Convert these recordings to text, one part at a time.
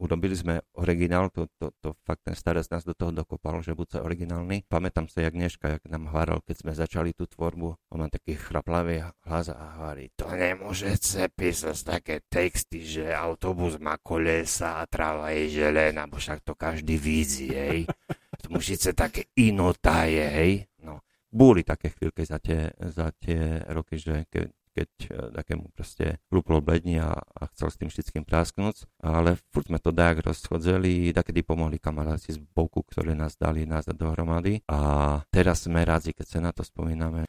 Urobili sme originál, to, to, to fakt ten starec nás do toho dokopal, že buď sa originálny. Pamätám sa, jak dneška, jak nám hváral, keď sme začali tú tvorbu, on má taký chraplavý hlas a hovorí, to nemôžete písať také texty, že autobus má kolesa a tráva je želená, bo však to každý vidí, hej. To musíte také inotaje, hej. No, boli také chvíľky za tie, za tie roky, že keď keď e, takému proste luplo bledni a, a chcel s tým všetkým prásknuť, ale furt sme to tak rozchodzeli, takedy pomohli kamaráti z boku, ktorí nás dali nás dohromady a teraz sme rádi, keď sa na to spomíname.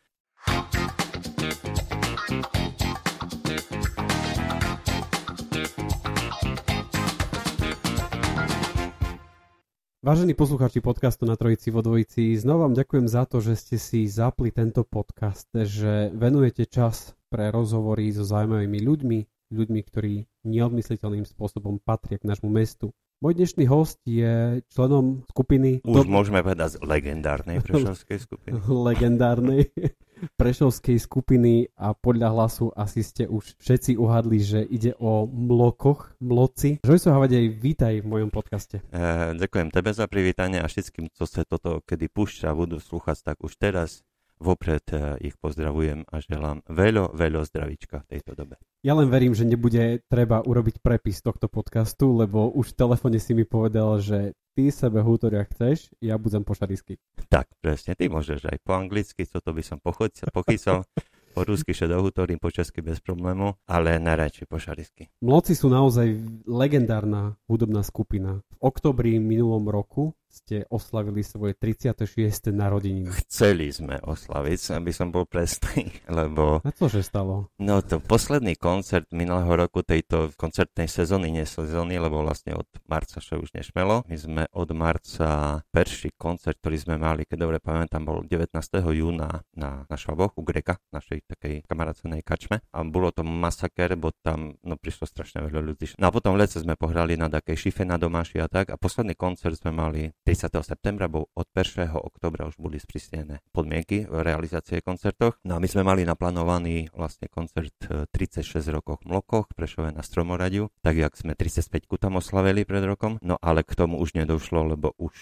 Vážení poslucháči podcastu na Trojici vo Dvojici, znova vám ďakujem za to, že ste si zapli tento podcast, že venujete čas pre rozhovory so zaujímavými ľuďmi, ľuďmi, ktorí neodmysliteľným spôsobom patria k nášmu mestu. Môj dnešný host je členom skupiny... Už do... môžeme povedať legendárnej prešovskej skupiny. legendárnej prešovskej skupiny a podľa hlasu asi ste už všetci uhadli, že ide o mlokoch, mloci. Žojso Havadej, vítaj v mojom podcaste. E, ďakujem tebe za privítanie a všetkým, co sa toto kedy púšťa a budú slúchať, tak už teraz vopred e, ich pozdravujem a želám veľo, veľo zdravíčka v tejto dobe. Ja len verím, že nebude treba urobiť prepis tohto podcastu, lebo už v telefóne si mi povedal, že ty sebe hútoria chceš, ja budem po šarisky. Tak, presne, ty môžeš aj po anglicky, toto by som pochycal, po rusky šedohutorím, po česky bez problému, ale najradšej po šarisky. Mloci sú naozaj legendárna hudobná skupina. V oktobri minulom roku ste oslavili svoje 36. narodeniny. Chceli sme oslaviť, aby som bol presný, lebo... A že stalo? No to posledný koncert minulého roku tejto koncertnej sezóny, nie sezóny, lebo vlastne od marca sa už nešmelo. My sme od marca perší koncert, ktorý sme mali, keď dobre pamätám, bol 19. júna na, na Švaboch u Greka, našej takej kamarácenej kačme. A bolo to masaker, bo tam no, prišlo strašne veľa ľudí. No a potom v lete sme pohrali na takej šife na domáši a tak. A posledný koncert sme mali 30. septembra, bo od 1. oktobra už boli sprísnené podmienky v realizácie koncertoch. No a my sme mali naplánovaný vlastne koncert 36 rokov v Mlokoch, Prešové na Stromoradiu, tak jak sme 35 tam oslavili pred rokom, no ale k tomu už nedošlo, lebo už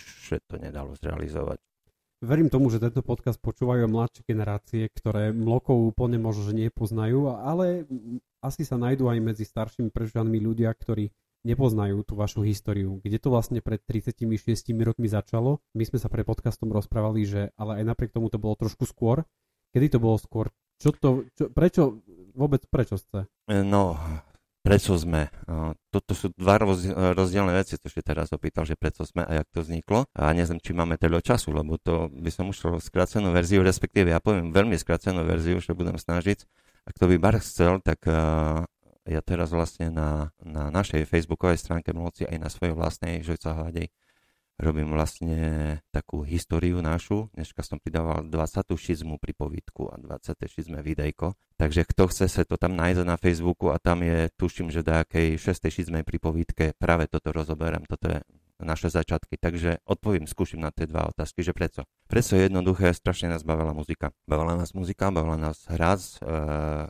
to nedalo zrealizovať. Verím tomu, že tento podcast počúvajú mladšie generácie, ktoré mlokov úplne možno, že nepoznajú, ale asi sa nájdú aj medzi staršími prežanými ľudia, ktorí nepoznajú tú vašu históriu, kde to vlastne pred 36 rokmi začalo. My sme sa pred podcastom rozprávali, že ale aj napriek tomu to bolo trošku skôr. Kedy to bolo skôr? Čo to, čo, prečo, vôbec prečo ste? E, no, prečo sme? Toto sú dva rozdielne veci, to si teraz opýtal, že prečo sme a jak to vzniklo. A neviem, či máme toľko času, lebo to by som ušiel skrácenú verziu, respektíve ja poviem veľmi skrácenú verziu, že budem snažiť. Ak to by Bar chcel, tak ja teraz vlastne na, na našej facebookovej stránke Mloci aj na svojej vlastnej Žojca Hladej robím vlastne takú históriu našu. Dneska som pridával 26. pripovídku a 26. videjko. Takže kto chce sa to tam nájde na Facebooku a tam je, tuším, že do akej 6. 6. pripovídke práve toto rozoberám. Toto je naše začiatky. Takže odpoviem, skúšim na tie dva otázky, že prečo. Prečo je jednoduché, strašne nás bavila muzika. Bavila nás muzika, bavila nás hraz. E,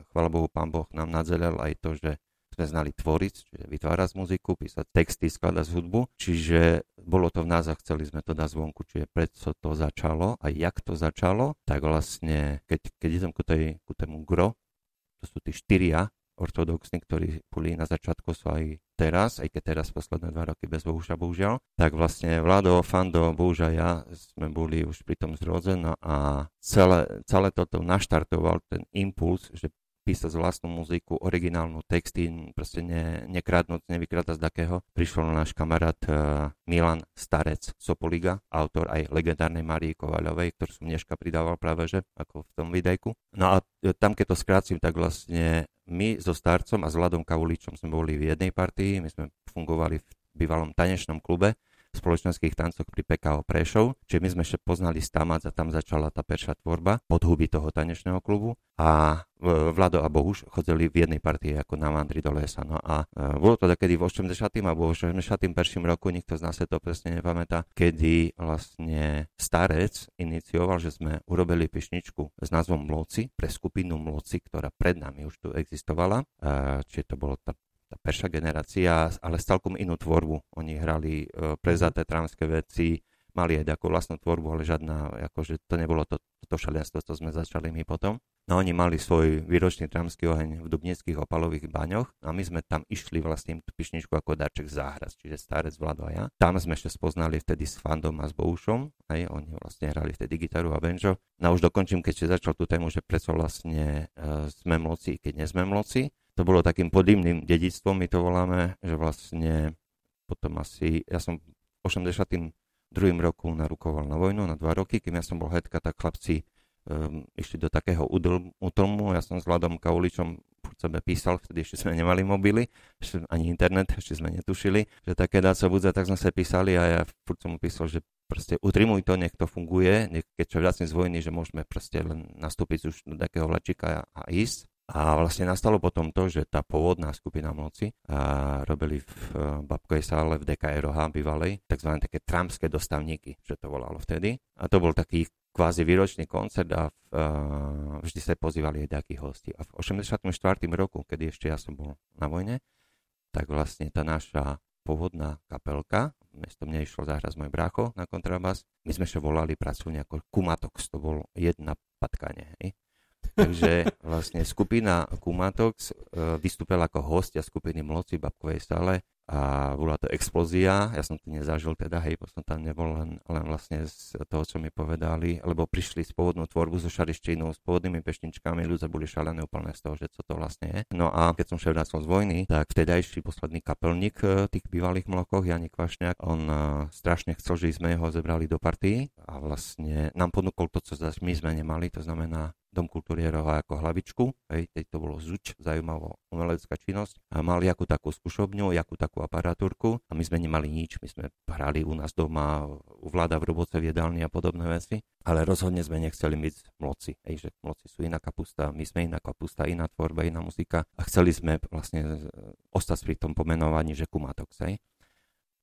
chvala Bohu, pán Boh nám nadzelel aj to, že sme znali tvoriť, čiže vytvárať muziku, písať texty, skladať hudbu. Čiže bolo to v nás a chceli sme to dať zvonku, čiže prečo to začalo a jak to začalo, tak vlastne, keď, keď idem ku, tej, ku tému gro, to sú tí štyria ortodoxní, ktorí boli na začiatku, sú aj teraz, aj keď teraz posledné dva roky bez Bohuša, bohužiaľ, tak vlastne Vlado, Fando, Bohuža ja sme boli už pri tom zrodzeno a celé, celé toto naštartoval ten impuls, že písať vlastnú muziku, originálnu texty, proste ne, nekradnúť, nevykradať z takého. Prišiel náš kamarát uh, Milan Starec Sopoliga, autor aj legendárnej Marii Kovaľovej, ktorú som dneška pridával práve že, ako v tom videjku. No a e, tam, keď to skrátim, tak vlastne my so Starcom a s Vladom Kavuličom sme boli v jednej partii, my sme fungovali v bývalom tanečnom klube spoločenských tancoch pri PKO Prešov, čiže my sme ešte poznali Stamac a tam začala tá perša tvorba pod huby toho tanečného klubu a Vlado a Bohuš chodili v jednej partii ako na Mandri do lesa. No a e, bolo to takedy v 80. alebo v 81. roku, nikto z nás sa to presne nepamätá, kedy vlastne starec inicioval, že sme urobili pišničku s názvom Mloci pre skupinu Mloci, ktorá pred nami už tu existovala. E, čiže to bolo tá tá perša generácia, ale s celkom inú tvorbu. Oni hrali uh, prezaté tramské veci, mali aj takú vlastnú tvorbu, ale žiadna, akože to nebolo to, to šalenstvo, to sme začali my potom. No oni mali svoj výročný tramský oheň v Dubnických opalových baňoch a my sme tam išli vlastne tú pišničku ako darček záhraz, čiže starec Vlado a ja. Tam sme ešte spoznali vtedy s Fandom a s Boušom, aj oni vlastne hrali vtedy gitaru a banjo. No už dokončím, keď začal tú tému, že prečo vlastne uh, sme mloci, keď nie sme mloci to bolo takým podimným dedictvom, my to voláme, že vlastne potom asi, ja som v 82. roku narukoval na vojnu na dva roky, kým ja som bol hetka, tak chlapci um, išli do takého útlmu, ja som s Vladom Kauličom sebe písal, vtedy ešte sme nemali mobily, ešte ani internet, ešte sme netušili, že také dá sa budza, tak sme sa písali a ja furt som mu písal, že proste utrimuj to, nech to funguje, nech keď čo viac z vojny, že môžeme proste len nastúpiť už do takého vlačika a, a ísť. A vlastne nastalo potom to, že tá pôvodná skupina moci a robili v uh, Babkovej sále v DKROH bývalej tzv. také tramské dostavníky, že to volalo vtedy. A to bol taký kvázi výročný koncert a uh, vždy sa pozývali aj takí hosti. A v 84. roku, kedy ešte ja som bol na vojne, tak vlastne tá naša pôvodná kapelka, mesto mne išlo zahrať môj brácho na kontrabas, my sme ešte volali pracovne ako Kumatox, to bol jedna patkanie. Hej? Takže vlastne skupina Kumatox e, vystúpila ako hostia skupiny Mloci Babkovej stále a bola to explózia. Ja som to nezažil teda, hej, som tam nebol len, len vlastne z toho, čo mi povedali, lebo prišli s pôvodnou tvorbu so šarištínou, s pôvodnými pešničkami, ľudia boli šalené úplne z toho, že co to vlastne je. No a keď som šiel z vojny, tak vtedajší posledný kapelník e, tých bývalých mlokoch, Janik Vašňák, on uh, strašne chcel, že sme ho zebrali do partii a vlastne nám ponúkol to, zase my sme nemali, to znamená Dom kultúry Roha ako hlavičku, hej, teď to bolo ZUČ, zaujímavá umelecká činnosť. A mali akú takú skúšobňu, akú takú aparatúrku a my sme nemali nič, my sme hrali u nás doma, u vláda v roboce v jedálni a podobné veci, ale rozhodne sme nechceli byť mloci, hej, že mloci sú iná kapusta, my sme iná kapusta, iná tvorba, iná muzika a chceli sme vlastne ostať pri tom pomenovaní, že kumatox, hej.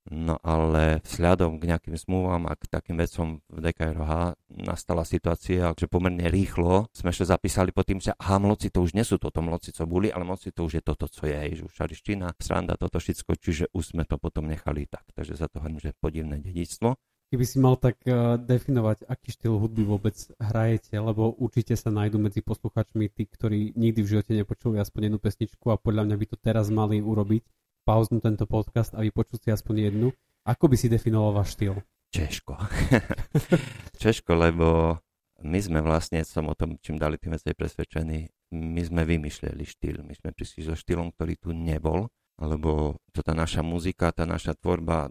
No ale vzhľadom k nejakým zmluvám a k takým vecom v DKRH nastala situácia, že pomerne rýchlo sme ešte zapísali pod tým, že aha, mloci to už nie sú toto mloci, co boli, ale mloci to už je toto, co je, že už šariština, sranda, toto všetko, čiže už sme to potom nechali tak. Takže za to hovorím, že podivné dedictvo. Keby si mal tak uh, definovať, aký štýl hudby vôbec hrajete, lebo určite sa nájdú medzi posluchačmi tí, ktorí nikdy v živote nepočuli aspoň jednu pesničku a podľa mňa by to teraz mali urobiť pauznúť tento podcast a vypočuť si aspoň jednu. Ako by si definoval váš štýl? Češko. Češko, lebo my sme vlastne, som o tom čím dali tým viacej presvedčení, my sme vymýšľali štýl. My sme prišli so štýlom, ktorý tu nebol, lebo to tá naša muzika, tá naša tvorba,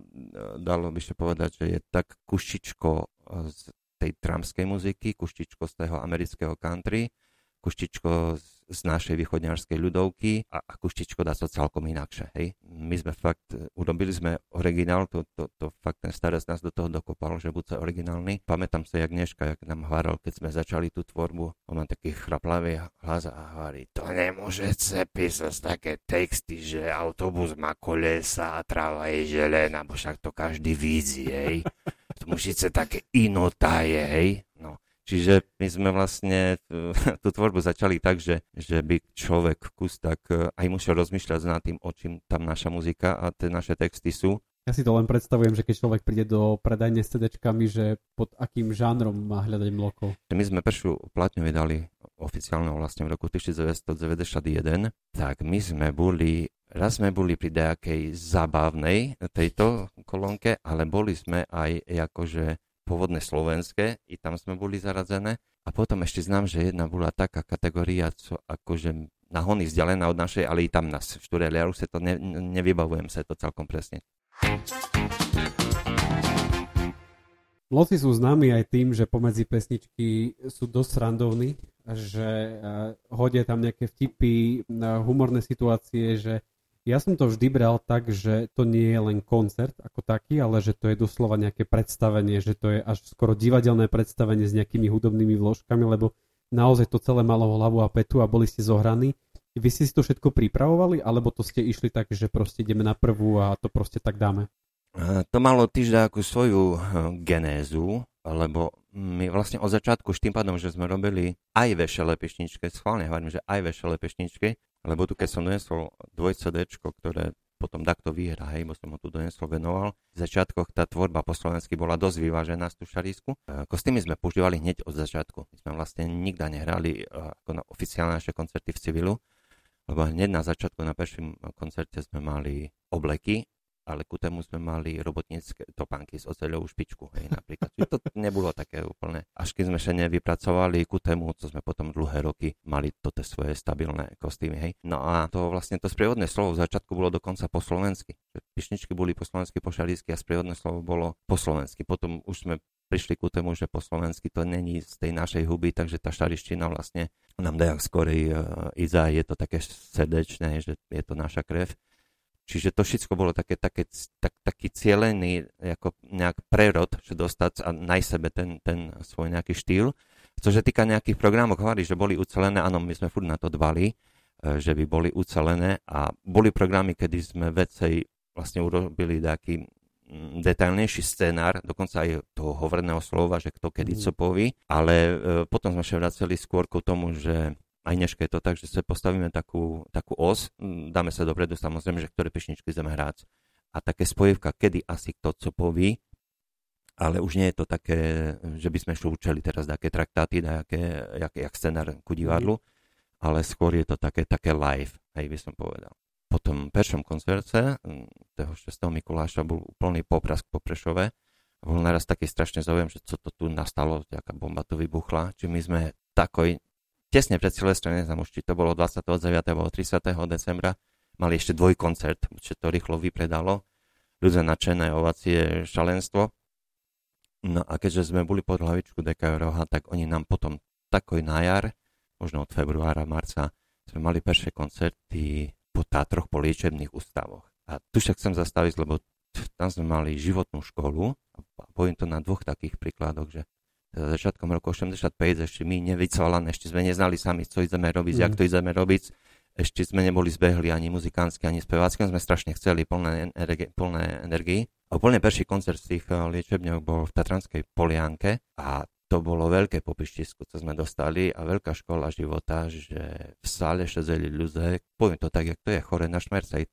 dalo by sa povedať, že je tak kuštičko z tej tramskej muziky, kuštičko z toho amerického country, kuštičko z našej východňarskej ľudovky a, a kuštičko dá sa celkom inakšie. Hej. My sme fakt, e, urobili sme originál, to, to, to fakt ten starec nás do toho dokopal, že buď sa originálny. Pamätám sa, jak dneška, jak nám hváral, keď sme začali tú tvorbu, on má taký chraplavý hlas a hovorí, to nemôže sa písať také texty, že autobus má kolesa a tráva je želená, bo však to každý vidí, hej. To musíte také inotaje, hej. Čiže my sme vlastne tú tvorbu začali tak, že, že by človek kus tak e, aj musel rozmýšľať nad tým, o čím tam naša muzika a tie naše texty sú. Ja si to len predstavujem, že keď človek príde do predajne s CD-čkami, že pod akým žánrom má hľadať mloko. My sme prvú platňu vydali oficiálne vlastne v roku 1991, tak my sme boli, raz sme boli pri nejakej zábavnej tejto kolónke, ale boli sme aj akože pôvodné slovenské, i tam sme boli zaradzené. A potom ešte znám, že jedna bola taká kategória, co akože na hony vzdialená od našej, ale i tam nás štúreli. Ja už sa to ne, nevybavujem sa to celkom presne. Loci sú známi aj tým, že pomedzi pesničky sú dosť randovní, že hodia tam nejaké vtipy, humorné situácie, že ja som to vždy bral tak, že to nie je len koncert ako taký, ale že to je doslova nejaké predstavenie, že to je až skoro divadelné predstavenie s nejakými hudobnými vložkami, lebo naozaj to celé malo hlavu a petu a boli ste zohraní. Vy ste si to všetko pripravovali, alebo to ste išli tak, že proste ideme na prvú a to proste tak dáme? To malo týždeň ako svoju eh, genézu, lebo my vlastne od začiatku, už tým pádom, že sme robili aj vešele pešničke, schválne hovorím, že aj vešele pešničky, lebo tu keď som donesol dvoj CD, ktoré potom takto vyhra, hej, bo som ho tu donesol, venoval. V začiatkoch tá tvorba po slovensky bola dosť vyvážená z tú šarísku. Eh, kostýmy sme používali hneď od začiatku. My sme vlastne nikda nehrali eh, ako na oficiálne naše koncerty v civilu, lebo hneď na začiatku na prvším koncerte sme mali obleky ale ku tému sme mali robotnícke topánky s oceľovú špičku, hej, napríklad. Čiže to nebolo také úplne. Až keď sme ešte nevypracovali ku tému, co sme potom dlhé roky mali toto svoje stabilné kostýmy, hej. No a to vlastne to sprievodné slovo v začiatku bolo dokonca po slovensky. Pišničky boli po slovensky, po šalísky a sprievodné slovo bolo po slovensky. Potom už sme prišli ku tému, že po slovensky to není z tej našej huby, takže tá šariština vlastne nám dajú skorej uh, Iza, je to také srdečné, že je to naša krev. Čiže to všetko bolo také, také, tak, taký cielený ako nejak prerod, že dostať a naj sebe ten, ten svoj nejaký štýl. Co sa týka nejakých programov, hovorí, že boli ucelené, áno, my sme furt na to dbali, e, že by boli ucelené a boli programy, kedy sme vecej vlastne urobili taký mm, detailnejší scenár, dokonca aj toho hovorného slova, že kto kedy mm. co poví, ale e, potom sme sa vraceli skôr k tomu, že aj dneska je to tak, že sa postavíme takú, takú os, dáme sa dopredu samozrejme, že ktoré pešničky ideme hrať. A také spojivka, kedy asi kto co poví, ale už nie je to také, že by sme šli učili teraz také traktáty, také, jak, jak scenár ku divadlu, ale skôr je to také, také live, aj by som povedal. Po tom peršom koncerte, toho 6. Mikuláša, bol úplný poprask po Prešove. Bol naraz taký strašne zaujem, že co to tu nastalo, aká bomba tu vybuchla. Či my sme takoj tesne pred Silvestrem, neznám už, či to bolo 29. alebo 30. decembra, mali ešte dvojkoncert, čo to rýchlo vypredalo. Ľudia nadšené, ovacie, šalenstvo. No a keďže sme boli pod hlavičku DK Roha, tak oni nám potom takoj na jar, možno od februára, marca, sme mali prvé koncerty po Tátroch, po liečebných ústavoch. A tu však chcem zastaviť, lebo tam sme mali životnú školu a poviem to na dvoch takých príkladoch, že začiatkom roku 85, ešte my nevycvalané, ešte sme neznali sami, co ideme robiť, mm. jak to ideme robiť. Ešte sme neboli zbehli ani muzikánsky, ani spevácky, sme strašne chceli plné, energi- plné energii. A úplne prvý koncert z tých eh, liečebňov bol v Tatranskej Polianke a to bolo veľké popištisko, co sme dostali a veľká škola života, že v sále šezeli ľudia, poviem to tak, jak to je, chore na je,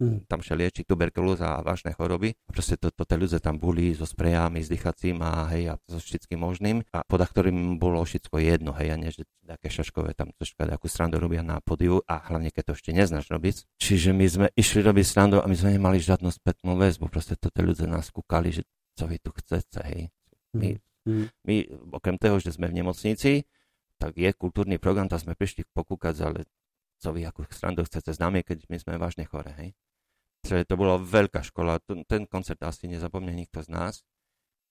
mm. tam sa lieči tuberkulóza a vážne choroby. A proste to, to, tie ľudia tam boli so sprejami, s dýchacím a hej, a so všetkým možným. A poda ktorým bolo všetko jedno, hej, a nie, že také šaškové tam troška nejakú srandu robia na podiu a hlavne keď to ešte neznáš robiť. Čiže my sme išli robiť srandu a my sme nemali žiadnu spätnú väzbu, proste to tie ľudia nás kúkali, že co vy tu chcete, hej. My, mm. My, okrem toho, že sme v nemocnici, tak je kultúrny program, tam sme prišli pokúkať, ale co vy ako strandu chcete s nami, keď my sme vážne chore, hej. Čiže to bola veľká škola, ten koncert asi nezapomne nikto z nás.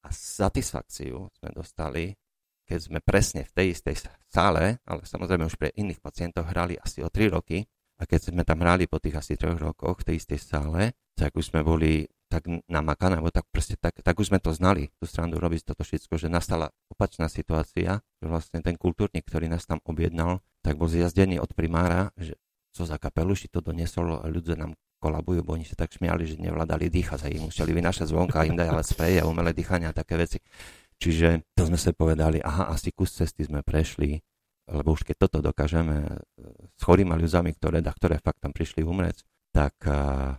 A satisfakciu sme dostali, keď sme presne v tej istej sále, ale samozrejme už pre iných pacientov hrali asi o 3 roky, a keď sme tam hrali po tých asi troch rokoch v tej istej sále, tak už sme boli tak namakané, alebo tak proste, tak, tak už sme to znali, tú stranu robiť toto všetko, že nastala opačná situácia, že vlastne ten kultúrnik, ktorý nás tam objednal, tak bol zjazdený od primára, že co za kapelu si to doniesol, ľudia nám kolabujú, bo oni sa tak smiali, že nevládali dýchať a im museli vynašať zvonka, im dávať sprej a umelé dýchania a také veci. Čiže to sme sa povedali, aha, asi kus cesty sme prešli, lebo už keď toto dokážeme e, s chorými ľuďami, ktoré, ktoré fakt tam prišli umrieť, tak uh,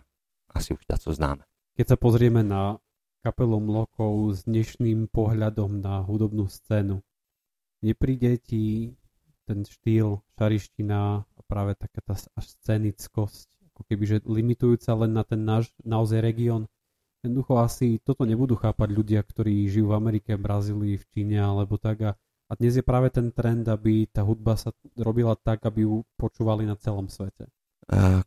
asi už to známe. Keď sa pozrieme na kapelu Mlokov s dnešným pohľadom na hudobnú scénu, nepríde ti ten štýl, šariština a práve taká tá až scenickosť, ako keby, že limitujúca len na ten náš naozaj región. Jednoducho asi toto nebudú chápať ľudia, ktorí žijú v Amerike, v Brazílii, v Číne alebo tak a A dnes je práve ten trend, aby tá hudba sa robila tak, aby ju počúvali na celom svete.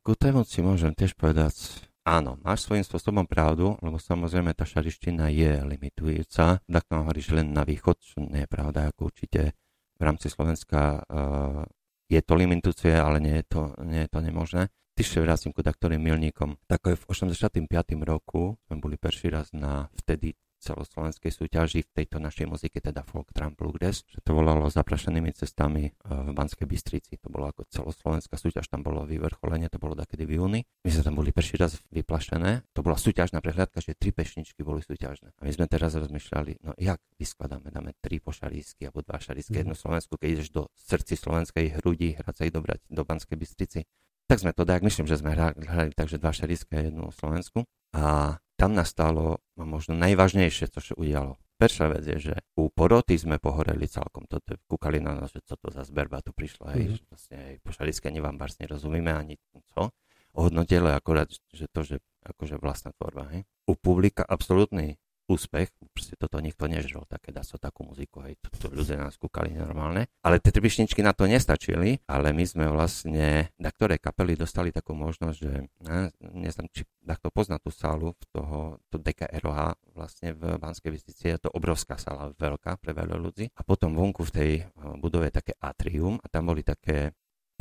Ku tému si môžem tiež povedať, áno, máš svojím spôsobom pravdu, lebo samozrejme tá šariština je limitujúca. Tak mám hovoríš len na východ, čo nie je pravda, ako určite v rámci Slovenska uh, je to limitujúce, ale nie je to, nie je to nemožné. Tyšte vrátim ku taktorým milníkom. Tak v 85. roku sme boli prvý raz na vtedy celoslovenskej súťaži v tejto našej muzike, teda folk Trump bluegrass, že to volalo zaprašenými cestami e, v Banskej Bystrici. To bolo ako celoslovenská súťaž, tam bolo vyvrcholenie, to bolo takedy v júni. My sme tam boli prvý raz vyplašené. To bola súťažná prehľadka, že tri pešničky boli súťažné. A my sme teraz rozmýšľali, no jak vyskladáme, dáme tri pošarísky alebo dva šarísky, mm. jednu Slovensku, keď ideš do srdci slovenskej hrudi, ich dobrať do Banskej Bystrici. Tak sme to tak, myslím, že sme hrali, hrali takže dva šaríske a jednu Slovensku. A tam nastalo možno najvážnejšie, čo sa udialo. Prvá vec je, že u poroty sme pohoreli celkom. To kúkali na nás, že co to za zberba tu prišla. Mm-hmm. Že vlastne aj po šarické ani vám bars nerozumíme ani co. Ohodnotili akorát, že to, že akože vlastná tvorba. Hej. U publika absolútny úspech, proste toto nikto nežrol, také dá sa takú muziku, aj to, to ľudia nás kúkali normálne. Ale tie trbišničky na to nestačili, ale my sme vlastne, na ktoré kapely dostali takú možnosť, že ne, neviem, či takto pozná tú sálu v toho, to DKROH vlastne v Banskej Bystrici, je to obrovská sála, veľká pre veľa ľudí. A potom vonku v tej eh, budove také atrium a tam boli také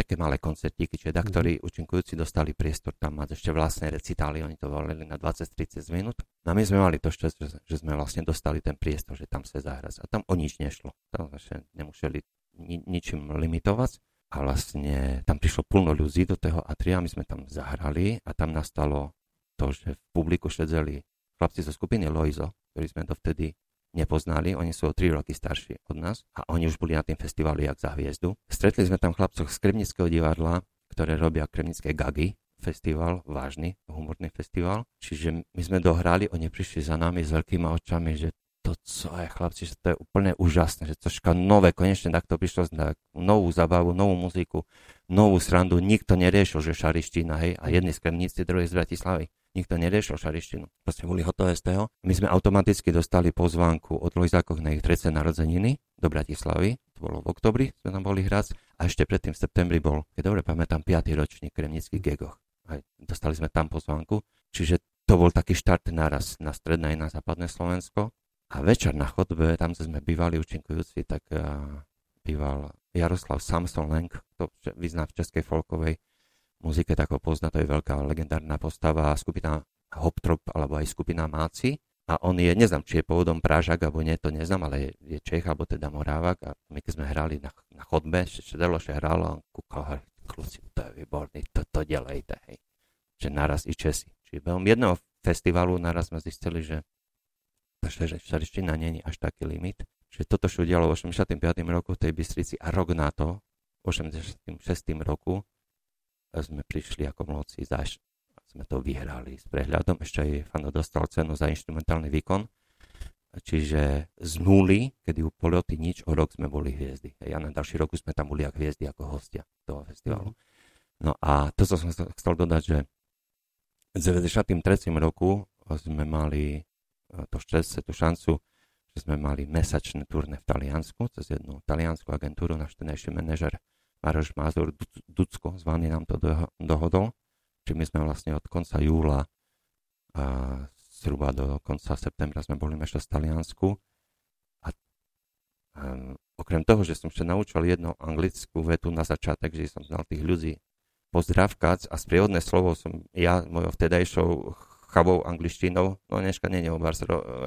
také malé koncertíky, čiže da, mhm. ktorí účinkujúci dostali priestor tam mať ešte vlastné recitály, oni to volili na 20-30 minút. No a my sme mali to šťastie, že, sme vlastne dostali ten priestor, že tam sa zahrať. A tam o nič nešlo. Tam sme nemuseli ni, ničím limitovať. A vlastne tam prišlo plno ľudí do toho atria, my sme tam zahrali a tam nastalo to, že v publiku šedzeli chlapci zo skupiny Loizo, ktorí sme dovtedy nepoznali, oni sú o 3 roky starší od nás a oni už boli na tým festivali jak za hviezdu. Stretli sme tam chlapcov z Kremnického divadla, ktoré robia Kremnické gagy, festival, vážny humorný festival. Čiže my sme dohrali, oni prišli za nami s veľkými očami, že to, co je chlapci, že to je úplne úžasné, že troška nové, konečne takto prišlo na novú zabavu, novú muziku, novú srandu, nikto neriešil, že šariština, hej, a jedni z Kremníci, druhý z Bratislavy nikto neriešil šarištinu. Proste boli hotové z toho. My sme automaticky dostali pozvánku od Lojzákov na ich trece narodzeniny do Bratislavy. To bolo v oktobri, sme tam boli hrať. A ešte predtým v septembri bol, keď dobre pamätám, 5. ročník kremnických gegoch. A dostali sme tam pozvánku. Čiže to bol taký štart naraz na stredné a na západné Slovensko. A večer na chodbe, tam sme bývali účinkujúci, tak uh, býval Jaroslav Samson Lenk, to vyzná v českej folkovej muzike, tak ho pozná, to je veľká legendárna postava, skupina Hoptrop alebo aj skupina Máci. A on je, neznám, či je pôvodom Prážak, alebo nie, to neznám, ale je, je Čech, alebo teda Morávak. A my keď sme hrali na, na chodbe, Šederloše hral a on kúkal, kluci, to je výborný, to, to delejte, hej. Že naraz i Česi. Čiže veľmi jedného festivalu naraz sme zistili, že šariština není až taký limit. Že toto sa udialo v 85. roku v tej Bystrici a rok na to, v 86. roku, sme prišli ako mladci zaš. Sme to vyhrali s prehľadom. Ešte aj Fano dostal cenu za instrumentálny výkon. Čiže z nuly, kedy u Polioty nič, o rok sme boli hviezdy. A na ďalší roku sme tam boli ako hviezdy, ako hostia toho festivalu. No a to, co som chcel dodať, že v 93. roku sme mali e, to šťastie, tú šancu, že sme mali mesačné turné v Taliansku cez jednu taliansku agentúru, náš tenejší manažer Maroš Mázur Ducko zvaný nám to dohodol. Čiže my sme vlastne od konca júla a zhruba do konca septembra sme boli ešte v Taliansku. A um, okrem toho, že som ešte naučil jednu anglickú vetu na začiatek, že som znal tých ľudí pozdravkať a sprievodné slovo som ja mojou vtedajšou chabou angličtinou, no dneška nie je o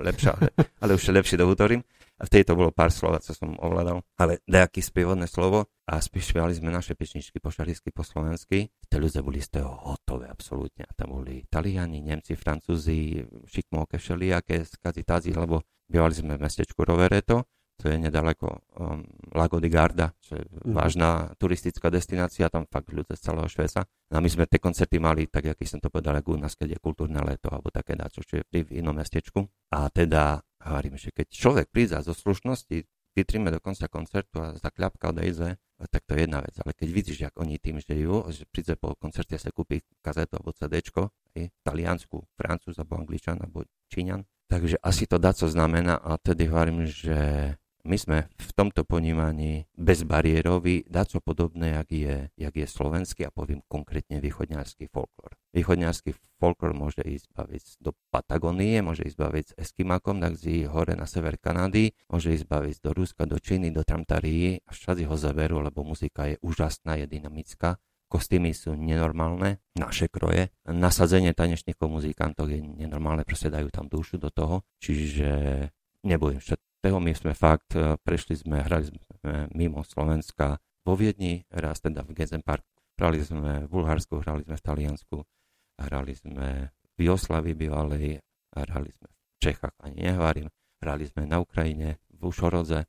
lepšia, ale, ale už lepšie dohovorím. A v tejto bolo pár slov, čo som ovládal, ale nejaké spievodné slovo a spievali sme naše pečničky po šarísky, po slovensky. Tí ľudia boli z toho hotové absolútne. A tam boli Taliani, Nemci, Francúzi, šikmóke, všelijaké skazitázi, lebo bývali sme v mestečku Rovereto, to je nedaleko um, Lago di Garda, čo je mm. vážna turistická destinácia, tam fakt ľudia z celého Šveca. No a my sme tie koncerty mali, tak aký som to povedal, ako u nás, keď je kultúrne leto, alebo také dáčo, čo je v inom mestečku. A teda hovorím, že keď človek príde zo slušnosti, vytríme do konca koncertu a za kľapka odejde, tak to je jedna vec. Ale keď vidíš, jak oni tým žijú, že príde po koncerte sa kúpi kazetu alebo CD, taliansku, francúz alebo angličan alebo číňan, takže asi to dá, co znamená a tedy hovorím, že my sme v tomto ponímaní bezbariéroví, daco podobné, jak je, jak je slovenský a poviem konkrétne východňarský folklór. Východňarský folklór môže ísť baviť do Patagónie, môže ísť baviť s Eskimakom, tak z hore na sever Kanady, môže ísť baviť do Ruska, do Číny, do Tramtarii a všade ho zaberú, lebo muzika je úžasná, je dynamická. Kostýmy sú nenormálne, naše kroje, nasadzenie tanečníkov, muzikantov je nenormálne, proste dajú tam dušu do toho, čiže nebudem všetkého, my sme fakt, e, prešli sme, hrali sme mimo Slovenska vo Viedni, raz teda v Gezen Park, hrali sme v Bulharsku, hrali sme v Taliansku, hrali sme v Joslavi bývalej, hrali sme v Čechách, ani nehovorím, hrali sme na Ukrajine, v Ušorodze,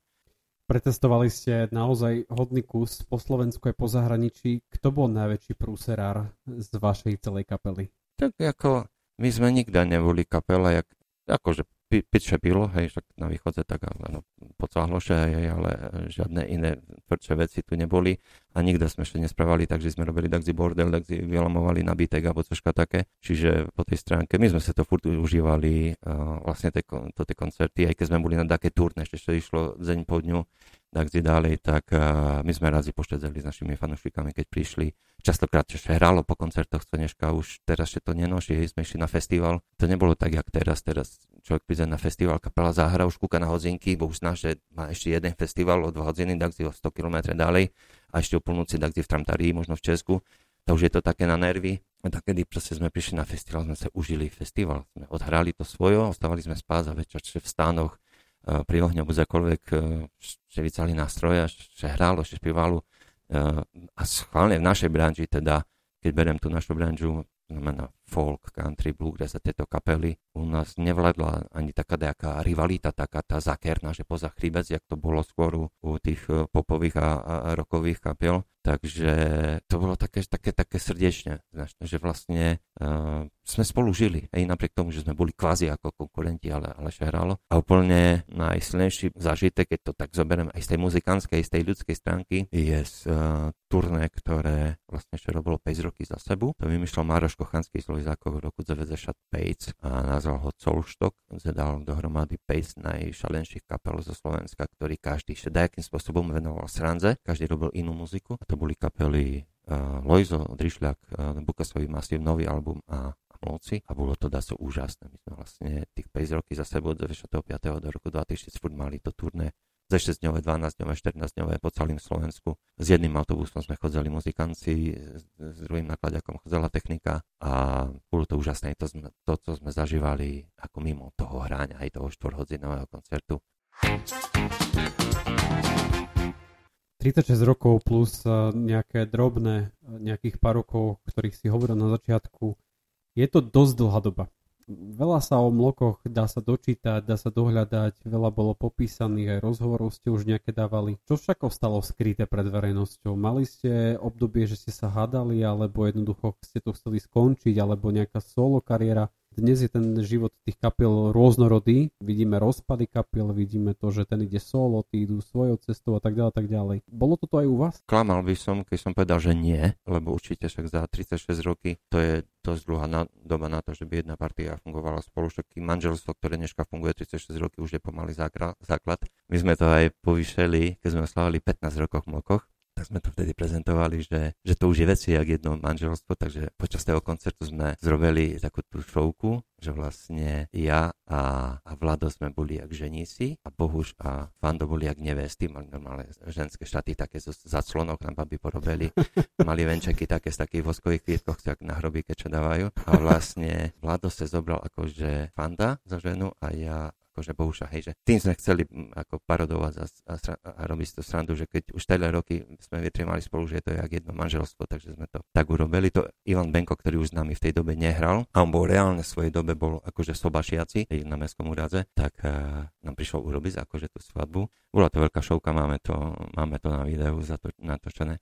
Pretestovali ste naozaj hodný kus po Slovensku aj po zahraničí. Kto bol najväčší prúserár z vašej celej kapely? Tak ako my sme nikdy neboli kapela, jak, akože pitše bylo, hej, však na východze tak ale no, pocáhloše, hej, ale žiadne iné tvrdšie veci tu neboli a nikde sme ešte nespravali, takže sme robili takzí bordel, takzí vylamovali nabitek alebo cožka také, čiže po tej stránke my sme sa to furt užívali uh, vlastne te, to tie koncerty, aj keď sme boli na také turné, ešte, ešte išlo deň po dňu, tak ďalej, tak uh, my sme razi poštedzeli s našimi fanúšikami, keď prišli. Častokrát ešte hralo po koncertoch Stoneška, už teraz ešte to nenoží, sme išli na festival. To nebolo tak, jak teraz. Teraz človek príde na festival, kapela zahra, už kúka na hodzinky, bo už zná, že má ešte jeden festival o 2 hodiny, tak si o 100 km ďalej a ešte o polnoci si v Tramtarii, možno v Česku. To už je to také na nervy. A tak kedy sme prišli na festival, sme sa užili festival. Sme odhrali to svojo, ostávali sme spať a večer v stánoch pri ohňu kdekoľvek že vycali nástroje, že hrálo, že spievalo a schválne v našej branži teda, keď berem tú našu branžu, znamená folk, country, bluegrass a tieto kapely, u nás nevládla ani taká nejaká rivalita, taká tá zakerná, že poza chríbec, jak to bolo skôr u, u tých popových a, a rokových kapel. Takže to bolo také, také, také srdečne, že vlastne uh, sme spolu žili, aj napriek tomu, že sme boli kvázi ako konkurenti, ale, ale šehralo. A úplne najsilnejší zážitek, keď to tak zoberiem aj z tej muzikánskej, z tej ľudskej stránky, je z uh, turné, ktoré vlastne Šero bolo 5 roky za sebu. To vymýšľal Mároš Kochanský Slovizákov v roku 95 a nazval ho Colštok. Zedal dohromady 5 najšalenších kapel zo Slovenska, ktorý každý nejakým spôsobom venoval sranze, každý robil inú muziku. A to boli kapely uh, Lojzo, Drišľak, uh, Bukasový masív, nový album a Mloci a bolo to daso úžasné. My sme vlastne tých 5 roky za sebou od 95. do roku 2000 furt mali to turné ze 6 dňové, 12 dňové, 14 dňové po celým Slovensku. S jedným autobusom sme chodzeli muzikanci, s druhým nakladiakom chodzela technika a bolo to úžasné. To, sme, to, co sme zažívali ako mimo toho hráňa aj toho štvorhodzinového koncertu. 36 rokov plus e, nejaké drobné, e, nejakých pár rokov, ktorých si hovoril na začiatku, je to dosť dlhá doba. Veľa sa o mlokoch dá sa dočítať, dá sa dohľadať, veľa bolo popísaných, aj rozhovorov ste už nejaké dávali. Čo však ostalo skryté pred verejnosťou? Mali ste obdobie, že ste sa hádali, alebo jednoducho ste to chceli skončiť, alebo nejaká solo kariéra? Dnes je ten život tých kapiel rôznorodý. Vidíme rozpady kapiel, vidíme to, že ten ide solo, tí idú svojou cestou a tak ďalej, tak ďalej. Bolo toto aj u vás? Klamal by som, keď som povedal, že nie, lebo určite však za 36 roky to je dosť dlhá na, doba na to, že by jedna partia fungovala spolu. Však manželstvo, ktoré dneška funguje 36 roky, už je pomaly základ. My sme to aj povýšeli, keď sme oslavili 15 rokov v Mokoch tak sme to vtedy prezentovali, že, že to už je veci jak jedno manželstvo, takže počas toho koncertu sme zrobili takú tú šovku, že vlastne ja a, a Vlado sme boli jak ženíci a Bohuž a Fando boli jak nevesty, mali normálne ženské šaty také zo zaclonok na baby porobili, mali venčeky také z takých voskových kvietkoch, jak na hrobíke čo dávajú. A vlastne Vlado sa zobral akože Fanda za ženu a ja akože Bohuša, hej, že tým sme chceli mm, ako parodovať a, a, a robiť to srandu, že keď už teda roky sme vytrimali spolu, že je to jak jedno manželstvo, takže sme to tak urobili. To Ivan Benko, ktorý už s nami v tej dobe nehral a on bol reálne v svojej dobe, bol akože sobašiaci na mestskom úradze, tak uh, nám prišiel urobiť akože tú svadbu. Bola to veľká šovka, máme to, máme to na videu za to, natočené.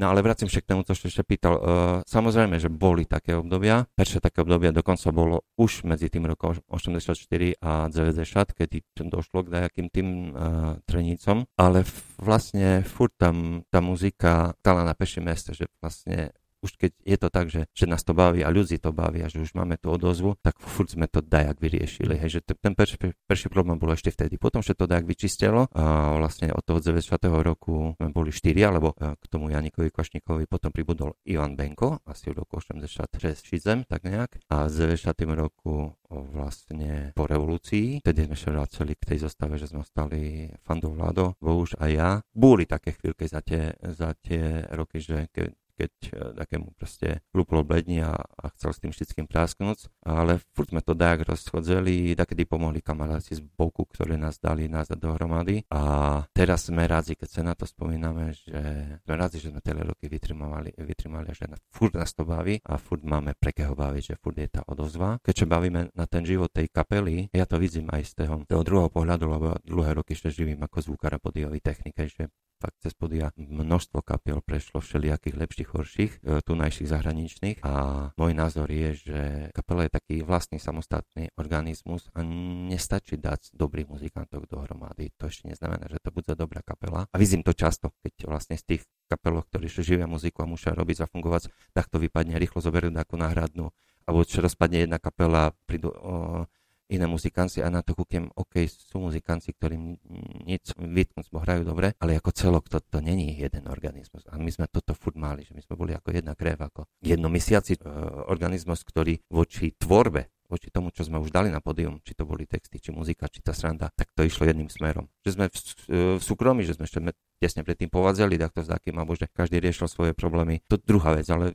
No ale vracím sa k tomu, čo ešte pýtal. Uh, samozrejme, že boli také obdobia, prečo také obdobia dokonca bolo už medzi tým rokom 84 a 90 šat, kedy došlo k nejakým tým uh, trenícom, ale vlastne furt tam tá muzika stala na pešie meste, že vlastne už keď je to tak, že, že nás to baví a ľudí to baví a že už máme tú odozvu, tak furt sme to dajak vyriešili. Hej, že ten prvý, prvý problém bol ešte vtedy. Potom, že to dajak vyčistilo a vlastne od toho 90. roku sme boli štyri, alebo e, k tomu Janikovi Kvašnikovi potom pribudol Ivan Benko, asi v roku 86 Šizem, tak nejak. A v 90. roku vlastne po revolúcii, vtedy sme sa vraceli k tej zostave, že sme stali Fandov Vlado, Bohuž a ja. Boli také chvíľky za tie, za tie roky, že keď keď e, takému proste luplo bledni a, a chcel s tým všetkým prásknuť, ale furt sme to dajak rozchodzeli, takedy pomohli kamaráti z boku, ktorí nás dali nazad dohromady a teraz sme rádi, keď sa na to spomíname, že sme rádi, že sme tie roky vytrimali, vytrimali a že na, furt nás to baví a furt máme prekeho baviť, že furt je tá odozva. Keďže bavíme na ten život tej kapely, ja to vidím aj z toho, toho druhého pohľadu, lebo dlhé roky ešte živím ako zvukár a technike, že fakt cez podia množstvo kapiel prešlo všelijakých lepších, horších, e, tunajších zahraničných a môj názor je, že kapela je taký vlastný samostatný organizmus a nestačí dať dobrých muzikantov dohromady. To ešte neznamená, že to bude dobrá kapela. A vidím to často, keď vlastne z tých kapelov, ktorí živia muziku a musia robiť a fungovať, tak to vypadne, rýchlo zoberú nejakú náhradnú alebo čo rozpadne jedna kapela, prídu o, iné muzikanci a na to kúkem, OK, sú muzikanci, ktorí nič vytknúť hrajú dobre, ale ako celok to, to není jeden organizmus. A my sme toto furt mali, že my sme boli ako jedna krev, ako jednomysiaci uh, organizmus, ktorý voči tvorbe voči tomu, čo sme už dali na pódium, či to boli texty, či muzika, či tá sranda, tak to išlo jedným smerom. Že sme v, e, v súkromí, že sme ešte tesne predtým povadzali, tak to s takým, alebo že každý riešil svoje problémy. To druhá vec, ale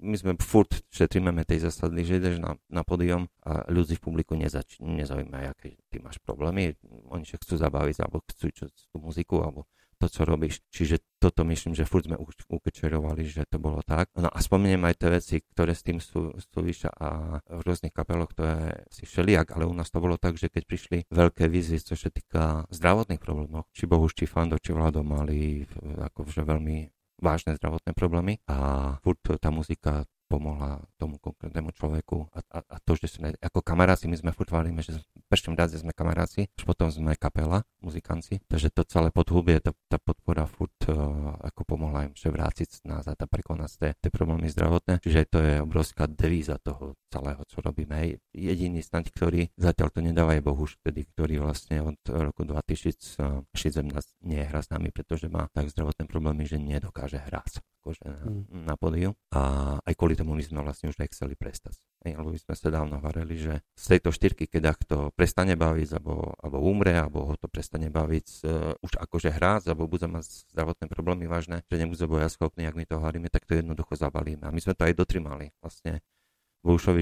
my sme furt šetríme tej zásady, že ideš na, na pódium a ľudí v publiku nezač, nezaujíma, aké ty máš problémy. Oni sa chcú zabaviť, alebo chcú čo, tú muziku, alebo to, čo robíš. Čiže toto myslím, že furt sme ukečerovali, že to bolo tak. No a spomeniem aj tie veci, ktoré s tým sú, súvisia a v rôznych kapeloch to je si všelijak, ale u nás to bolo tak, že keď prišli veľké výzvy, čo sa týka zdravotných problémov, či Bohuž, či Fando, či Vlado mali akože veľmi vážne zdravotné problémy a furt tá muzika pomohla tomu konkrétnemu človeku a, a, a to, že sme ako kamaráci, my sme furt valíme, že prvom rade sme kamaráci, už potom sme kapela, muzikanci, takže to celé podhubie, tá, tá podpora furt uh, ako pomohla im že vrátiť nás a prekonať tie, tie problémy zdravotné, čiže to je obrovská devíza toho celého, čo robíme. Jediný snad, ktorý zatiaľ to nedáva je Bohuš, vtedy, ktorý vlastne od roku 2006 nás nie hra s nami, pretože má tak zdravotné problémy, že nedokáže hrať akože na, mm. na pódiu. A aj kvôli tomu my sme vlastne už nechceli prestať. Ej, lebo my sme sa dávno vareli, že z tejto štyrky, keď ak to prestane baviť, alebo, alebo umre, alebo ho to prestane baviť uh, už akože hrať, alebo bude mať zdravotné problémy vážne, že nebude boja schopný, ak my to hovoríme, tak to jednoducho zabalíme. A my sme to aj dotrimali. Vlastne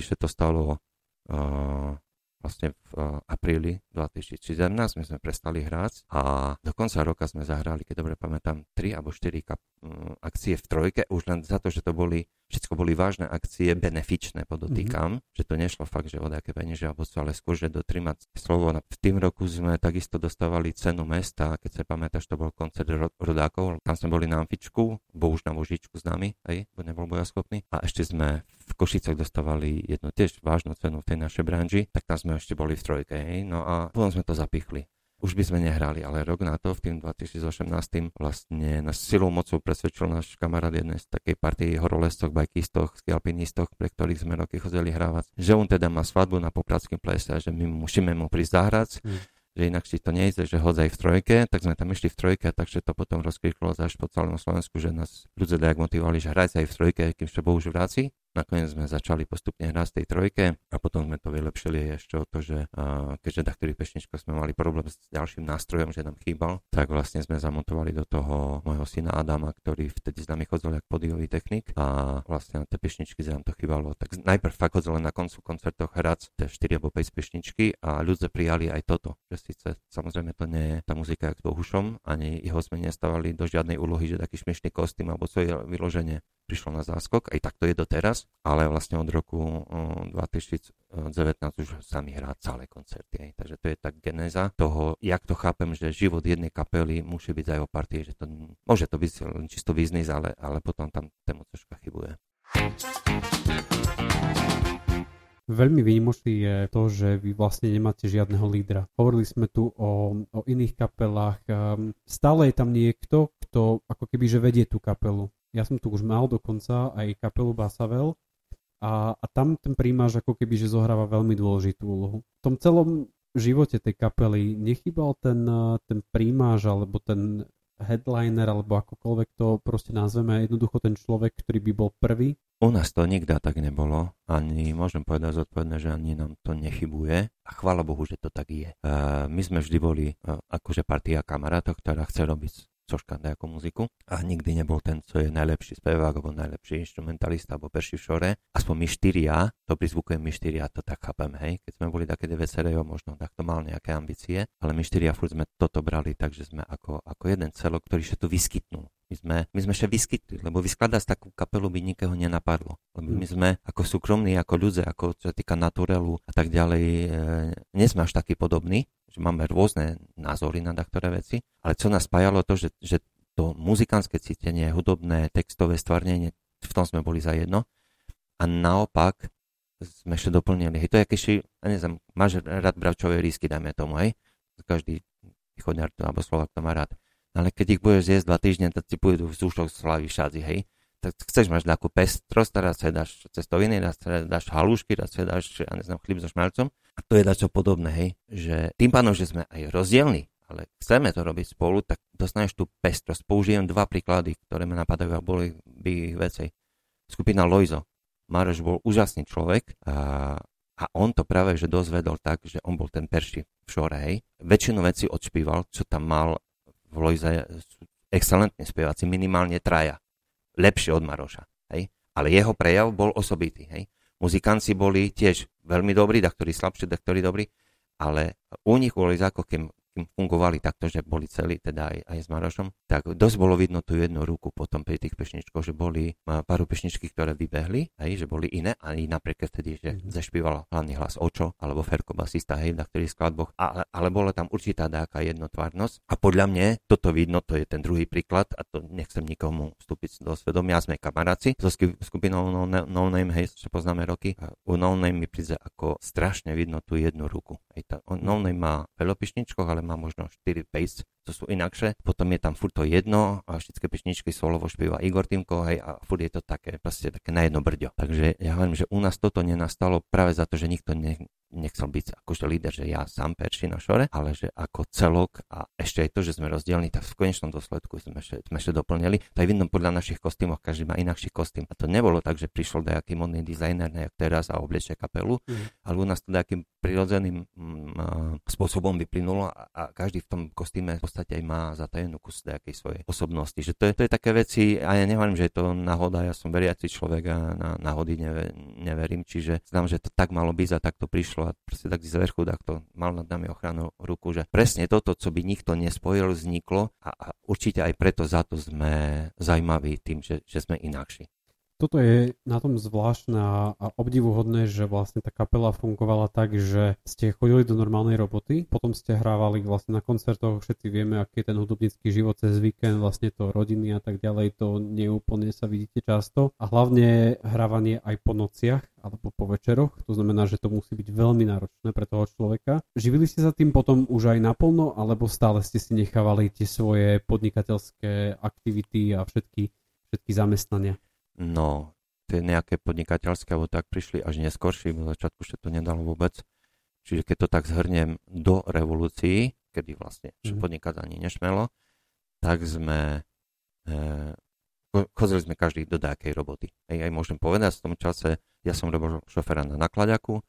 sa to stalo uh, vlastne v uh, apríli 2017 my sme prestali hrať a do konca roka sme zahrali, keď dobre pamätám, 3 alebo 4 kap, um, akcie v trojke, už len za to, že to boli, všetko boli vážne akcie, benefičné podotýkam, mm-hmm. že to nešlo fakt, že o nejaké peniaze alebo ale skôr, že do trimať slovo. V tým roku sme takisto dostávali cenu mesta, keď sa pamätáš, to bol koncert rodákov, tam sme boli na amfičku, bo už na vožičku s nami, aj, bo nebol bojaschopný a ešte sme v Košicach dostávali jednu tiež vážnu cenu v tej našej branži, tak tam sme ešte boli v trojke, hej? no a potom sme to zapichli. Už by sme nehrali, ale rok na to, v tým 2018, vlastne nás silou mocou presvedčil náš kamarát jednej z takej partii horolescoch, bajkistoch, skialpinistoch, pre ktorých sme roky chodili hrávať, že on teda má svadbu na popradském plese a že my musíme mu prísť zahrať. Mm že inak si to nejde, že hodzaj v trojke, tak sme tam išli v trojke, takže to potom rozkričilo až po celom Slovensku, že nás ľudia tak motivovali, že hrajte aj v trojke, kým sa Bohuž vráci. Nakoniec sme začali postupne hrať z tej trojke a potom sme to vylepšili ešte o to, že uh, keďže ktorých pešničkoch sme mali problém s ďalším nástrojom, že nám chýbal, tak vlastne sme zamontovali do toho môjho syna Adama, ktorý vtedy s nami chodil ako podiový technik a vlastne na tie pešničky sa nám to chýbalo. Tak najprv fakt chodil na koncu koncertoch hrať tie 4 alebo 5 pešničky a ľudia prijali aj toto, že síce samozrejme to nie je tá muzika jak s Bohušom, ani jeho sme nestávali do žiadnej úlohy, že taký smiešný kostým alebo co je vyloženie prišlo na záskok, aj tak to je doteraz, ale vlastne od roku 2019 už sami hrá celé koncerty. Takže to je tak genéza toho, jak to chápem, že život jednej kapely musí byť aj o partii, že to môže to byť len čisto biznis, ale, ale potom tam tému troška chybuje. Veľmi výnimočný je to, že vy vlastne nemáte žiadneho lídra. Hovorili sme tu o, o iných kapelách. Ehm, stále je tam niekto, kto ako keby že vedie tú kapelu ja som tu už mal dokonca aj kapelu Basavel a, a tam ten prímaž ako keby, že zohráva veľmi dôležitú úlohu. V tom celom živote tej kapely nechybal ten, ten prímaž alebo ten headliner alebo akokoľvek to proste nazveme, jednoducho ten človek, ktorý by bol prvý? U nás to nikdy tak nebolo, ani môžem povedať zodpovedne, že ani nám to nechybuje a chvála Bohu, že to tak je. Uh, my sme vždy boli uh, akože partia kamarátov, ktorá chce robiť cožka nejakú muziku a nikdy nebol ten, co je najlepší spevák alebo najlepší instrumentalista alebo perší v šore. Aspoň my štyria, to prizvukujem my štyria, to tak chápem, hej. Keď sme boli také DVSRO, možno takto mal nejaké ambície, ale my štyria furt sme toto brali tak, že sme ako, ako jeden celok, ktorý sa tu vyskytnul. My sme, my sme sa vyskytli, lebo vyskladať takú kapelu by nikoho nenapadlo. Lebo my sme ako súkromní, ako ľudia, ako čo sa týka naturelu a tak ďalej, e, nie sme až takí podobní, že máme rôzne názory na niektoré veci, ale čo nás spájalo to, že, že to muzikánske cítenie, hudobné, textové stvárnenie, v tom sme boli za jedno. A naopak sme ešte doplnili. Hej, to je keďže, ja neviem, máš rád bravčové rísky, dajme tomu, hej? Každý východňar alebo Slovak to má rád. Ale keď ich budeš jesť dva týždne, tak ti pôjdu v zúšok slavy všade, hej? Tak chceš mať takú pestrosť, teraz dáš cestoviny, raz dáš halúšky, raz dáš, ja neznám, chlíb so šmelcom. A to je dačo podobné, hej? Že tým pádom, že sme aj rozdielni, ale chceme to robiť spolu, tak dostaneš tú pestrosť. Použijem dva príklady, ktoré ma napadajú a boli by ich veci. Skupina Loizo. Maroš bol úžasný človek a, a on to práve že dozvedol tak, že on bol ten perší v šore, hej. Väčšinu vecí odšpíval, čo tam mal v Lojze sú excelentní speváci, minimálne traja. Lepšie od Maroša. Hej? Ale jeho prejav bol osobitý. Hej? Muzikanci boli tiež veľmi dobrí, da ktorí slabšie, da ktorí dobrí, ale u nich boli ako kým kým fungovali takto, že boli celí, teda aj, aj s Marošom, tak dosť bolo vidno tú jednu ruku potom pri tých pešničkoch, že boli pár pešničky, ktoré vybehli, hej, že boli iné, aj napríklad vtedy, že mm-hmm. zašpíval hlavný hlas Očo, alebo Ferko basista, hej, na ktorých skladboch, ale, ale bola tam určitá dáka jednotvárnosť a podľa mňa toto vidno, to je ten druhý príklad a to nechcem nikomu vstúpiť do svedomia, sme kamaráci so skupinou No, no Name, hej, čo poznáme roky, u No Name mi príde ako strašne vidno tú jednu ruku. Hej, tá, no Name má veľa pešničkoch, ale má možno 4 bass, to sú inakšie. Potom je tam furt to jedno a všetky pešničky solovo špíva Igor Timko hej, a furt je to také, proste také na jedno brďo. Takže ja hovorím, že u nás toto nenastalo práve za to, že nikto ne, nechcel byť akože líder, že ja sám perší na šore, ale že ako celok a ešte aj to, že sme rozdielni, tak v konečnom dôsledku sme ešte, sme ešte doplnili. To je vidno podľa našich kostýmov, každý má inakší kostým. A to nebolo tak, že prišiel nejaký modný dizajner, nejak teraz a oblečie kapelu, mm. ale u nás to nejakým prirodzeným mm, spôsobom vyplynulo a, a každý v tom kostýme v podstate aj má zatajenú kus nejakej svojej osobnosti. Že to je, to je také veci, a ja nehovorím, že je to náhoda, ja som veriaci človek a na náhody neve, neverím, čiže znám, že to tak malo byť a tak to prišlo a proste tak z vrchu to mal nad nami ochranu ruku, že presne toto, co by nikto nespojil, vzniklo a, a určite aj preto za to sme zaujímaví tým, že, že sme inakší toto je na tom zvláštne a obdivuhodné, že vlastne tá kapela fungovala tak, že ste chodili do normálnej roboty, potom ste hrávali vlastne na koncertoch, všetci vieme, aký je ten hudobnický život cez víkend, vlastne to rodiny a tak ďalej, to neúplne sa vidíte často a hlavne hrávanie aj po nociach alebo po večeroch, to znamená, že to musí byť veľmi náročné pre toho človeka. Živili ste sa tým potom už aj naplno, alebo stále ste si nechávali tie svoje podnikateľské aktivity a všetky, všetky zamestnania? No, tie nejaké podnikateľské alebo tak prišli až neskôršie, v začiatku sa to nedalo vôbec. Čiže keď to tak zhrniem do revolúcií, kedy vlastne mm. podnikať ani nešmelo, tak sme e, chodili sme každý do nejakej roboty. Ej, aj môžem povedať, v tom čase ja som robil šoféra na nakladaku,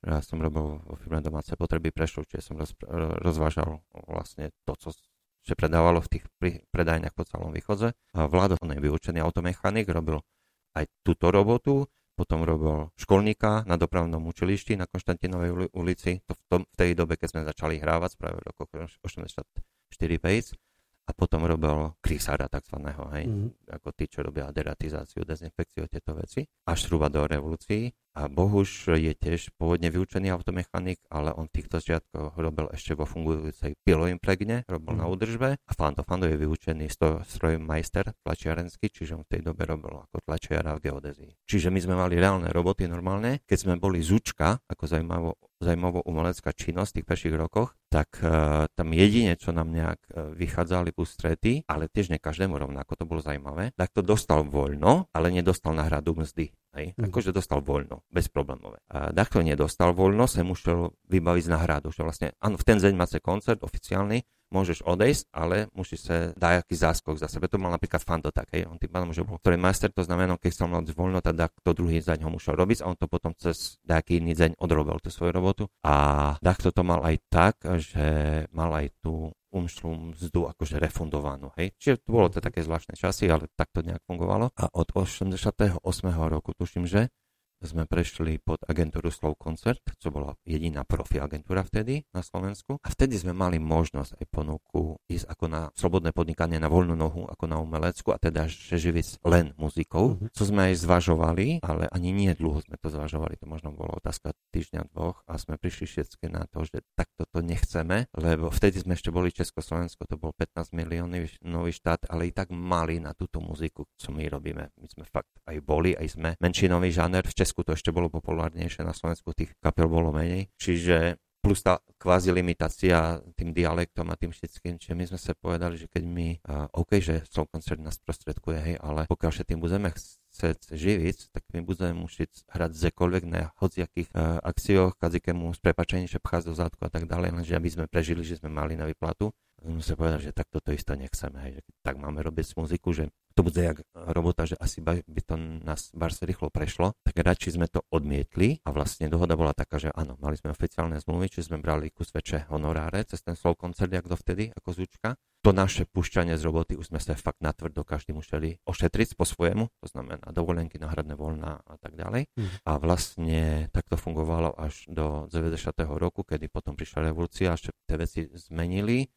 ja som robil vo firme domáce potreby Prešov, čiže som roz, rozvážal vlastne to, co že predávalo v tých predajniach po celom východze. Vlado, on je vyučený automechanik, robil aj túto robotu, potom robil školníka na dopravnom učilišti na Konštantinovej ulici, to v, tom, v tej dobe, keď sme začali hrávať, práve roku 84 pace, a potom robil krysára takzvaného, hej, mm. ako tí, čo robia deratizáciu, dezinfekciu, tieto veci, až zhruba do revolúcií. A Bohuš je tiež pôvodne vyučený automechanik, ale on týchto začiatkoch robil ešte vo fungujúcej piloimpregne, robil mm. na mhm. údržbe a Fando Fando je vyučený strojmajster tlačiarenský, čiže on v tej dobe robil ako tlačiara v geodezii. Čiže my sme mali reálne roboty normálne. Keď sme boli Zučka, ako zaujímavo, zaujímavá umelecká činnosť v tých prvých rokoch, tak uh, tam jedine, čo nám nejak uh, vychádzali ústrety, ale tiež ne každému rovnako, to bolo zaujímavé, tak to dostal voľno, ale nedostal náhradu mzdy. Hej? Mm. Akože dostal voľno, bezproblémové. A takto nedostal voľno, sa musel vybaviť z náhradu, že vlastne, áno, v ten deň máte koncert oficiálny, môžeš odejsť, ale musíš sa dať aký záskok za sebe. To mal napríklad Fando tak, hej. On tým pádom, že bol ktorý master, to znamená, keď som mal voľno, tak to druhý deň ho musel robiť a on to potom cez nejaký iný deň odrobil tú svoju robotu. A takto to mal aj tak, že mal aj tú umšlú mzdu akože refundovanú. Hej? Čiže to bolo to také zvláštne časy, ale tak to nejak fungovalo. A od 88. roku, tuším, že sme prešli pod agentúru Slow Concert, čo bola jediná profi agentúra vtedy na Slovensku. A vtedy sme mali možnosť aj ponuku ísť ako na slobodné podnikanie na voľnú nohu, ako na umelecku a teda že živiť len muzikou, uh-huh. čo sme aj zvažovali, ale ani nie dlho sme to zvažovali, to možno bolo otázka týždňa, dvoch a sme prišli všetky na to, že takto to nechceme, lebo vtedy sme ešte boli Československo, to bol 15 milióny nový štát, ale i tak mali na túto muziku, čo my robíme. My sme fakt aj boli, aj sme menšinový žáner v Česku Česku to ešte bolo populárnejšie, na Slovensku tých kapel bolo menej. Čiže plus tá kvázi limitácia tým dialektom a tým všetkým, čiže my sme sa povedali, že keď my, uh, OK, že Soul Concert nás prostredkuje, hej, ale pokiaľ sa tým budeme chcieť živiť, tak my budeme musieť hrať zekoľvek na hociakých uh, akciách, kadzikému s prepačením, že pchá do zádku a tak ďalej, lenže aby sme prežili, že sme mali na vyplatu. Sme povedali, že takto to isto nechceme, hej, že tak máme robiť muziku, že to bude jak robota, že asi by to nás barse rýchlo prešlo, tak radši sme to odmietli a vlastne dohoda bola taká, že áno, mali sme oficiálne zmluvy, čiže sme brali kus väčšie honoráre cez ten slow koncert, jak dovtedy, ako zúčka. To naše pušťanie z roboty už sme sa fakt natvrdo každý museli ošetriť po svojemu, to znamená dovolenky, náhradné voľná a tak ďalej. Mm. A vlastne takto fungovalo až do 90. roku, kedy potom prišla revolúcia a ešte tie veci zmenili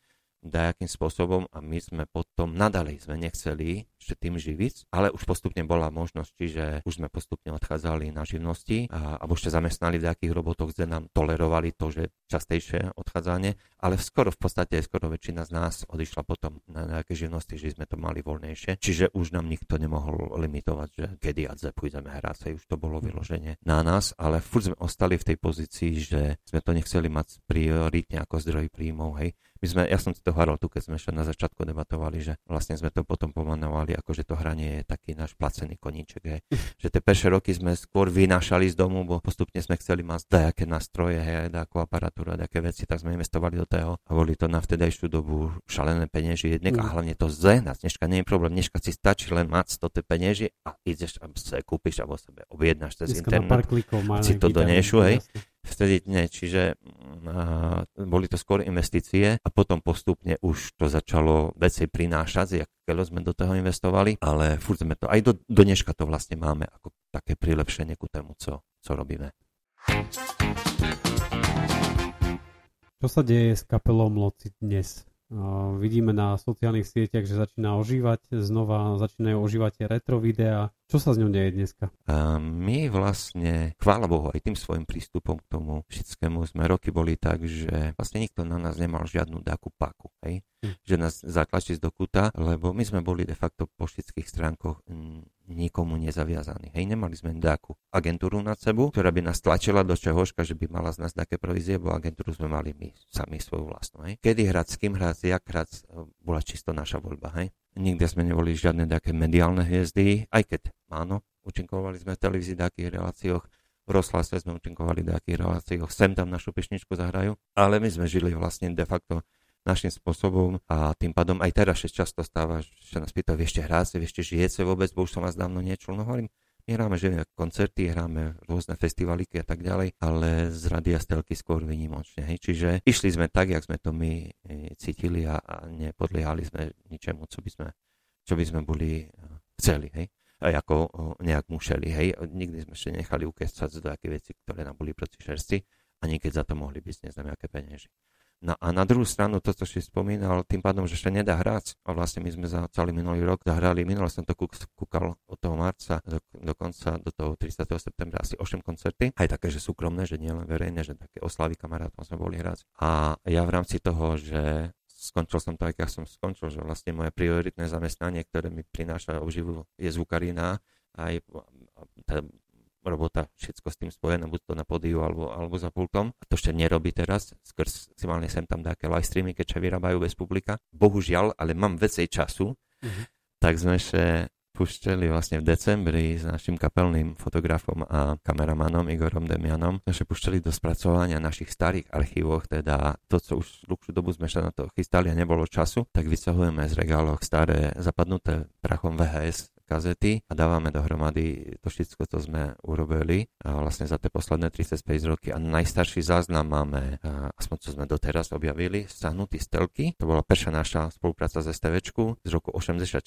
dajakým spôsobom a my sme potom nadalej sme nechceli tým živiť, ale už postupne bola možnosť, čiže už sme postupne odchádzali na živnosti a, alebo ešte zamestnali v nejakých robotoch, kde nám tolerovali to, že častejšie odchádzanie, ale skoro v podstate skoro väčšina z nás odišla potom na nejaké živnosti, že sme to mali voľnejšie, čiže už nám nikto nemohol limitovať, že kedy a pôjdeme hrať sa, už to bolo vyloženie na nás, ale furt sme ostali v tej pozícii, že sme to nechceli mať prioritne ako zdroj príjmov, hej, my sme, ja som si to hovoril tu, keď sme ešte na začiatku debatovali, že vlastne sme to potom pomenovali, ako že to hranie je taký náš placený koníček. Hej. že tie prvé roky sme skôr vynášali z domu, bo postupne sme chceli mať nejaké nástroje, hej, nejakú aparatúru, nejaké veci, tak sme investovali do toho a boli to na vtedajšiu dobu šalené peniaze jednek mm. a hlavne to zehnať. Dneška nie je problém, dneška si stačí len mať 100 tie peniaze a ideš a sa kúpiš alebo sebe objednáš cez Dneska internet. si to donešu, hej. Jasne vtedy nie, čiže uh, boli to skôr investície a potom postupne už to začalo veci prinášať, ako sme do toho investovali, ale furt sme to, aj do, do dneška to vlastne máme ako také prilepšenie ku tému, co, co robíme. Čo sa deje s kapelou Loci dnes? vidíme na sociálnych sieťach, že začína ožívať, znova začínajú ožívať retro videá. Čo sa s ňou deje dneska? A my vlastne, chvála Bohu, aj tým svojim prístupom k tomu všetkému sme roky boli tak, že vlastne nikto na nás nemal žiadnu dáku paku, hej? Hm. že nás zatlačiť do kuta, lebo my sme boli de facto po všetkých stránkoch nikomu nezaviazaní. Hej, nemali sme nejakú agentúru nad sebou, ktorá by nás tlačila do čohoška, že by mala z nás také provízie, bo agentúru sme mali my sami svoju vlastnú. Hej. Kedy hrať, s kým hrať, jak hrať, bola čisto naša voľba. Hej. Nikde sme neboli žiadne také mediálne hviezdy, aj keď áno, účinkovali sme v televízii v takých reláciách, v rozhlase sme účinkovali v takých reláciách, sem tam našu pešničku zahrajú, ale my sme žili vlastne de facto našim spôsobom a tým pádom aj teraz sa často stáva, že nás pýtajú, vieš ešte hráte, ešte žijete vôbec, bo už som vás dávno niečul. No hovorím, my hráme že koncerty, hráme rôzne festivaliky a tak ďalej, ale z radia stelky skôr vynimočne. Hej. Čiže išli sme tak, jak sme to my e, cítili a, a nepodliehali sme ničemu, co by sme, čo by sme boli e, chceli. Hej a ako nejak museli, hej. Nikdy sme ešte nechali ukesať do také veci, ktoré nám boli proti šersti, ani keď za to mohli byť neznáme aké peniaze. No a na druhú stranu to, čo si spomínal, tým pádom, že ešte nedá hrať. A vlastne my sme za celý minulý rok zahrali, minule som to kúkal od toho marca do, do konca, do toho 30. septembra asi 8 koncerty. Aj také, že súkromné, že nielen verejné, že také oslavy kamarátov sme boli hrať. A ja v rámci toho, že skončil som tak, ako som skončil, že vlastne moje prioritné zamestnanie, ktoré mi prináša obživu, je zvukarina aj tá robota, všetko s tým spojené, buď to na podiu alebo, alebo za pultom. A to ešte nerobí teraz, skrz si mal sem tam také live streamy, keď sa vyrábajú bez publika. Bohužiaľ, ale mám vecej času, mm-hmm. tak sme ešte puštili vlastne v decembri s našim kapelným fotografom a kameramanom Igorom Demianom, sa puštili do spracovania našich starých archívoch, teda to, co už dlhšiu dobu sme sa na to chystali a nebolo času, tak vysahujeme z regáloch staré zapadnuté prachom VHS kazety a dávame dohromady to všetko, co sme urobili a vlastne za tie posledné 35 roky. A najstarší záznam máme, aspoň čo sme doteraz objavili, stahnutý z telky. To bola perša naša spolupráca s STVčku z roku 86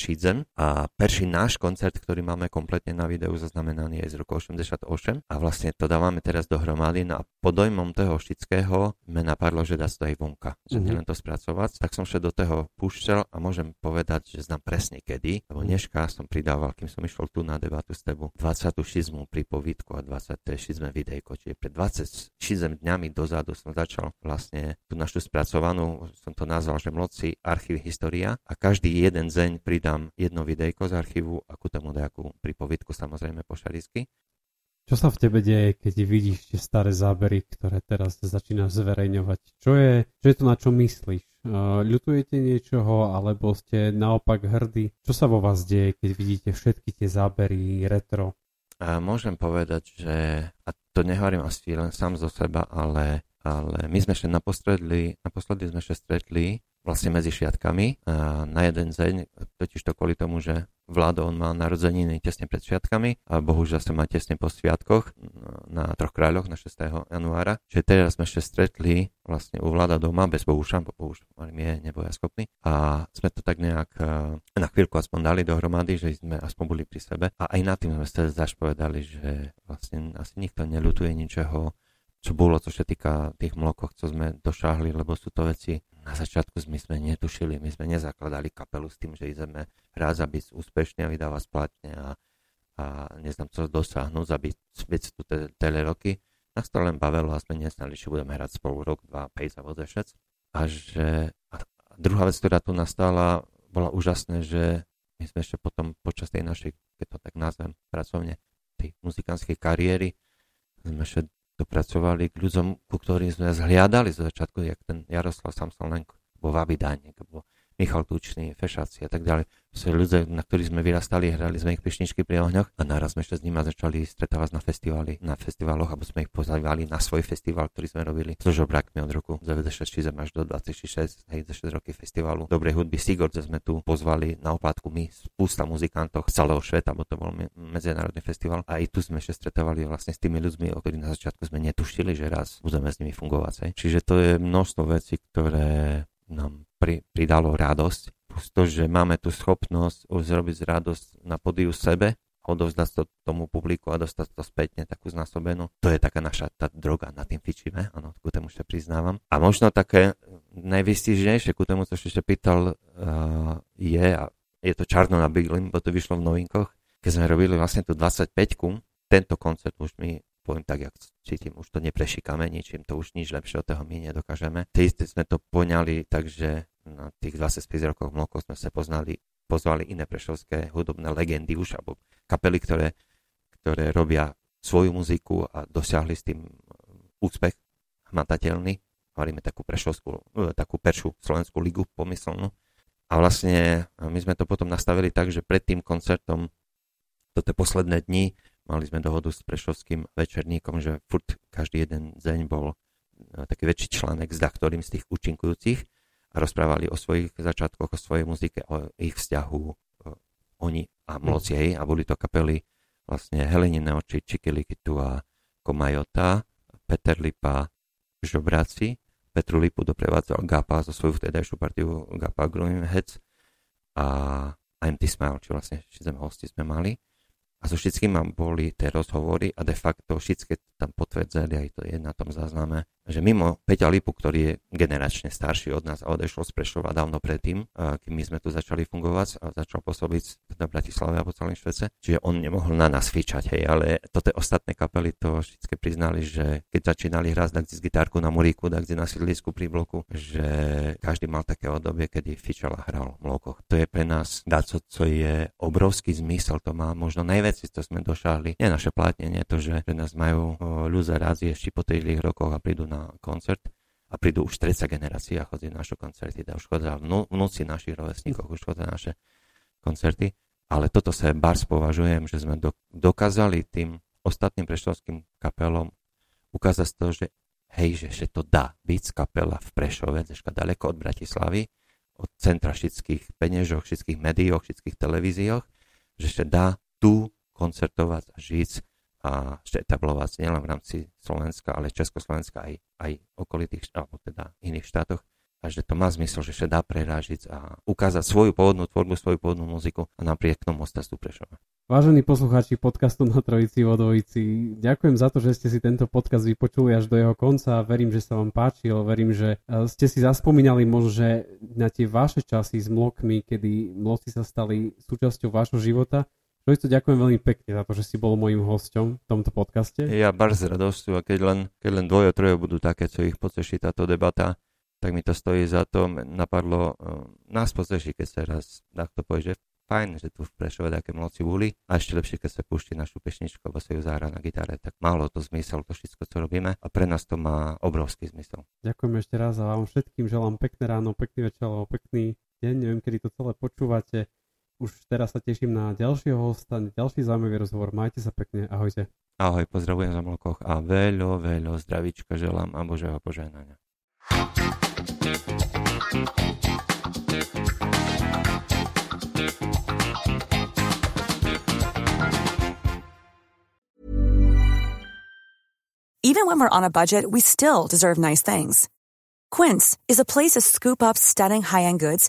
a perší náš koncert, ktorý máme kompletne na videu zaznamenaný je z roku 88 a vlastne to dávame teraz dohromady. No a pod dojmom toho všetkého me napadlo, že dá to aj vonka, že mm-hmm. to spracovať, tak som sa do toho púšťal a môžem povedať, že znam presne kedy, lebo dneška som pridal rozprával, kým som išiel tu na debatu s tebou, 20. šizmu pri povítku a 20. šizme videjko, čiže pred 26 dňami dozadu som začal vlastne tú našu spracovanú, som to nazval, že mloci archív história a každý jeden deň pridám jedno videjko z archívu a ku tomu nejakú pripovítku samozrejme po šarisky. Čo sa v tebe deje, keď vidíš tie staré zábery, ktoré teraz začínaš zverejňovať? Čo je, čo je to, na čo myslíš? Ľutujete niečoho, alebo ste naopak hrdí? Čo sa vo vás deje, keď vidíte všetky tie zábery retro? A môžem povedať, že, a to nehovorím asi len sám zo seba, ale, ale my sme ešte naposledy, naposledy sme ešte stretli vlastne medzi šiatkami na jeden deň, totiž to kvôli tomu, že Vlado, on mal narodzeniny tesne pred sviatkami a bohužiaľ sa má tesne po sviatkoch na Troch kráľoch na 6. januára. Čiže teraz sme ešte stretli vlastne u Vlada doma bez Bohuša, bo Bohuš je neboja schopný. A sme to tak nejak na chvíľku aspoň dali dohromady, že sme aspoň boli pri sebe. A aj na tým sme sa zaš povedali, že vlastne asi nikto nelutuje ničeho, čo bolo, čo sa týka tých mlokoch, co sme došahli, lebo sú to veci, na začiatku my sme netušili, my sme nezakladali kapelu s tým, že ideme hrať, aby úspešne a vydávať splatne a, a neznám, co dosiahnuť, aby byť tu tele roky. Nás to len bavilo a sme nesnali, že budeme hrať spolu rok, dva, pejs a vodešec. A že a druhá vec, ktorá tu nastala, bola úžasné, že my sme ešte potom počas tej našej, keď to tak nazvem, pracovne, tej muzikánskej kariéry, sme ešte dopracovali k ľuďom, ku ktorým sme zhliadali z začiatku, jak ten Jaroslav Samsonenko, vo Vabidáne, Michal Tučný, Fešáci a tak ďalej. Proste ľudia, na ktorých sme vyrastali, hrali sme ich pišničky pri ohňoch a naraz sme ešte s nimi začali stretávať na festivali, na festivaloch, aby sme ich pozývali na svoj festival, ktorý sme robili so žobrakmi od roku 96 až do 26, hej, 6 roky festivalu dobrej hudby Sigurd, sme tu pozvali na oplátku my spústa muzikantov z celého sveta, bo to bol medzinárodný festival a aj tu sme ešte stretávali vlastne s tými ľuďmi, o ktorých na začiatku sme netušili, že raz budeme s nimi fungovať. Hej. Čiže to je množstvo vecí, ktoré nám pri, pridalo radosť. To, že máme tu schopnosť zrobiť radosť na podiu sebe, odovzdať to tomu publiku a dostať to spätne takú znásobenú. To je taká naša tá droga, na tým fičíme, áno, ku tomu sa priznávam. A možno také najvystížnejšie, ku tomu, čo ešte pýtal, uh, je, a je to čarno na bielým, bo to vyšlo v novinkoch, keď sme robili vlastne tú 25 tento koncert už mi poviem tak, jak cítim, už to neprešikame ničím, to už nič lepšie od toho my nedokážeme. Tej sme to poňali, takže na tých 25 rokov mlokov sme sa poznali, pozvali iné prešovské hudobné legendy už, alebo kapely, ktoré, ktoré robia svoju muziku a dosiahli s tým úspech hmatateľný. Hovoríme takú prešovskú, e, takú peršu slovenskú ligu pomyselnú. A vlastne my sme to potom nastavili tak, že pred tým koncertom, toto posledné dni, Mali sme dohodu s Prešovským večerníkom, že furt každý jeden deň bol e, taký väčší článek s ktorým z tých účinkujúcich a rozprávali o svojich začiatkoch, o svojej muzike, o ich vzťahu e, oni a Mlocej a boli to kapely vlastne Helenine oči, Čikilikitu a Komajota, Peter Lipa, Žobráci, Petru Lipu doprevádzal Gapa zo svoju vtedajšiu partiu Gapa Growing Heads a I'm Smile, či vlastne 6 hosti sme mali a so všetkými boli tie rozhovory a de facto všetky tam potvrdzali, aj to je na tom zázname, že mimo Peťa Lipu, ktorý je generačne starší od nás a odešol z Prešova dávno predtým, kým my sme tu začali fungovať a začal pôsobiť na Bratislave a po celom Švece, čiže on nemohol na nás fičať, hej, ale toto ostatné kapely to všetky priznali, že keď začínali hrať tak z gitárku na Muríku, tak na sídlisku pri bloku, že každý mal také obdobie, kedy fičal a hral v blokoch. To je pre nás daco, co je obrovský zmysel, to má možno najviac, to sme došahli. Nie naše plátnenie, to, že, nás majú ľudia rádi ešte po tých rokoch a prídu na koncert a prídu už tretia generácia chodí na naše koncerty, da už chodia vnúci našich rovesníkov, už chodia naše koncerty. Ale toto sa bars považujem, že sme do, dokázali tým ostatným prešovským kapelom ukázať to, že hej, že, že to dá byť kapela v Prešove, zeška daleko od Bratislavy, od centra všetkých peniežok, všetkých médiách, všetkých televíziách, že sa dá tu koncertovať a žiť a ešte etablovať nielen v rámci Slovenska, ale Československa aj, aj okolitých, alebo teda iných štátoch a že to má zmysel, že sa dá prerážiť a ukázať svoju pôvodnú tvorbu, svoju pôvodnú muziku a napriek tomu ostať tu Prešova. Vážení poslucháči podcastu na Trojici o Dvojici, ďakujem za to, že ste si tento podcast vypočuli až do jeho konca. Verím, že sa vám páčil, verím, že e, ste si zaspomínali možno, že na tie vaše časy s mlokmi, kedy mloci sa stali súčasťou vášho života Trojco, ďakujem veľmi pekne za to, že si bol mojím hosťom v tomto podcaste. Ja bardzo radosťou a keď len, keď len dvoje, troje budú také, co ich poteší táto debata, tak mi to stojí za to. Napadlo uh, nás poteší, keď sa raz takto povie, že fajn, že tu v Prešove také moci boli a ešte lepšie, keď sa púšti našu pešničku, alebo sa ju zahra na gitare, tak málo to zmysel, to všetko, čo robíme a pre nás to má obrovský zmysel. Ďakujem ešte raz a vám všetkým želám pekné ráno, pekný večer alebo pekný deň, neviem, kedy to celé počúvate. Už teraz sa teším na ďalšieho hosta, ďalší zaujímavý rozhovor. Majte sa pekne, ahojte. Ahoj, pozdravujem za Mlkoch a veľo, veľo zdravíčka želám a Božého požehnania. Even when we're on a budget, we still deserve nice things. Quince is a place to scoop up stunning high-end goods